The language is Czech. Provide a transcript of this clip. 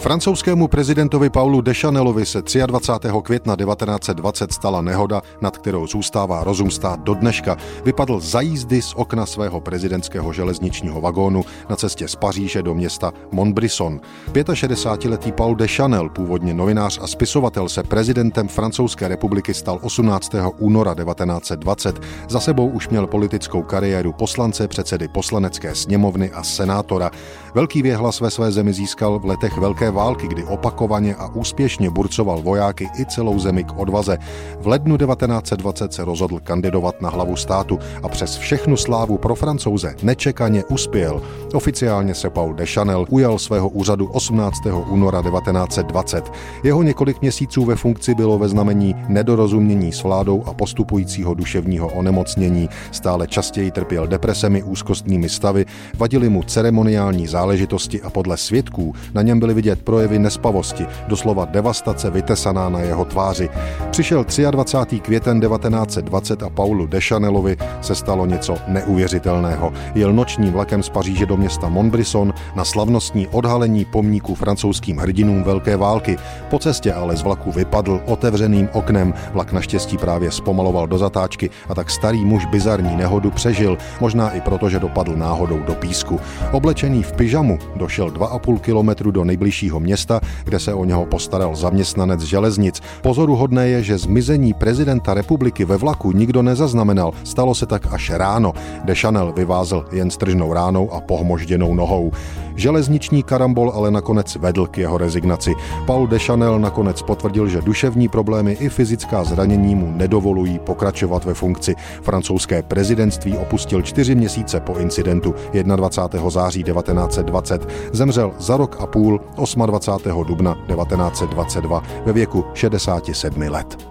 Francouzskému prezidentovi Paulu Dechanelovi se 23. května 1920 stala nehoda, nad kterou zůstává rozum stát do dneška. Vypadl za jízdy z okna svého prezidentského železničního vagónu na cestě z Paříže do města Montbrisson. 65-letý Paul Dechanel, původně novinář a spisovatel, se prezidentem Francouzské republiky stal 18. února 1920. Za sebou už měl politickou kariéru poslance, předsedy poslanecké sněmovny a senátora. Velký věhlas ve své zemi získal v letech Velké války, kdy opakovaně a úspěšně burcoval vojáky i celou zemi k odvaze. V lednu 1920 se rozhodl kandidovat na hlavu státu a přes všechnu slávu pro francouze nečekaně uspěl. Oficiálně se Paul Deschanel ujal svého úřadu 18. února 1920. Jeho několik měsíců ve funkci bylo ve znamení nedorozumění s vládou a postupujícího duševního onemocnění. Stále častěji trpěl depresemi, úzkostními stavy, vadili mu ceremoniální záležitosti a podle svědků na něm byly vidět projevy nespavosti, doslova devastace vytesaná na jeho tváři. Přišel 23. květen 1920 a Paulu Dechanelovi se stalo něco neuvěřitelného. Jel nočním vlakem z Paříže do města Montbrisson na slavnostní odhalení pomníku francouzským hrdinům Velké války. Po cestě ale z vlaku vypadl otevřeným oknem. Vlak naštěstí právě zpomaloval do zatáčky a tak starý muž bizarní nehodu přežil, možná i proto, že dopadl náhodou do písku. Oblečený v pyžamu došel 2,5 kilometru do nejbližšího menšího města, kde se o něho postaral zaměstnanec železnic. Pozoruhodné je, že zmizení prezidenta republiky ve vlaku nikdo nezaznamenal. Stalo se tak až ráno. Dešanel vyvázl jen stržnou ránou a pohmožděnou nohou. Železniční karambol ale nakonec vedl k jeho rezignaci. Paul Deschanel nakonec potvrdil, že duševní problémy i fyzická zranění mu nedovolují pokračovat ve funkci. Francouzské prezidentství opustil čtyři měsíce po incidentu 21. září 1920. Zemřel za rok a půl 28. dubna 1922 ve věku 67 let.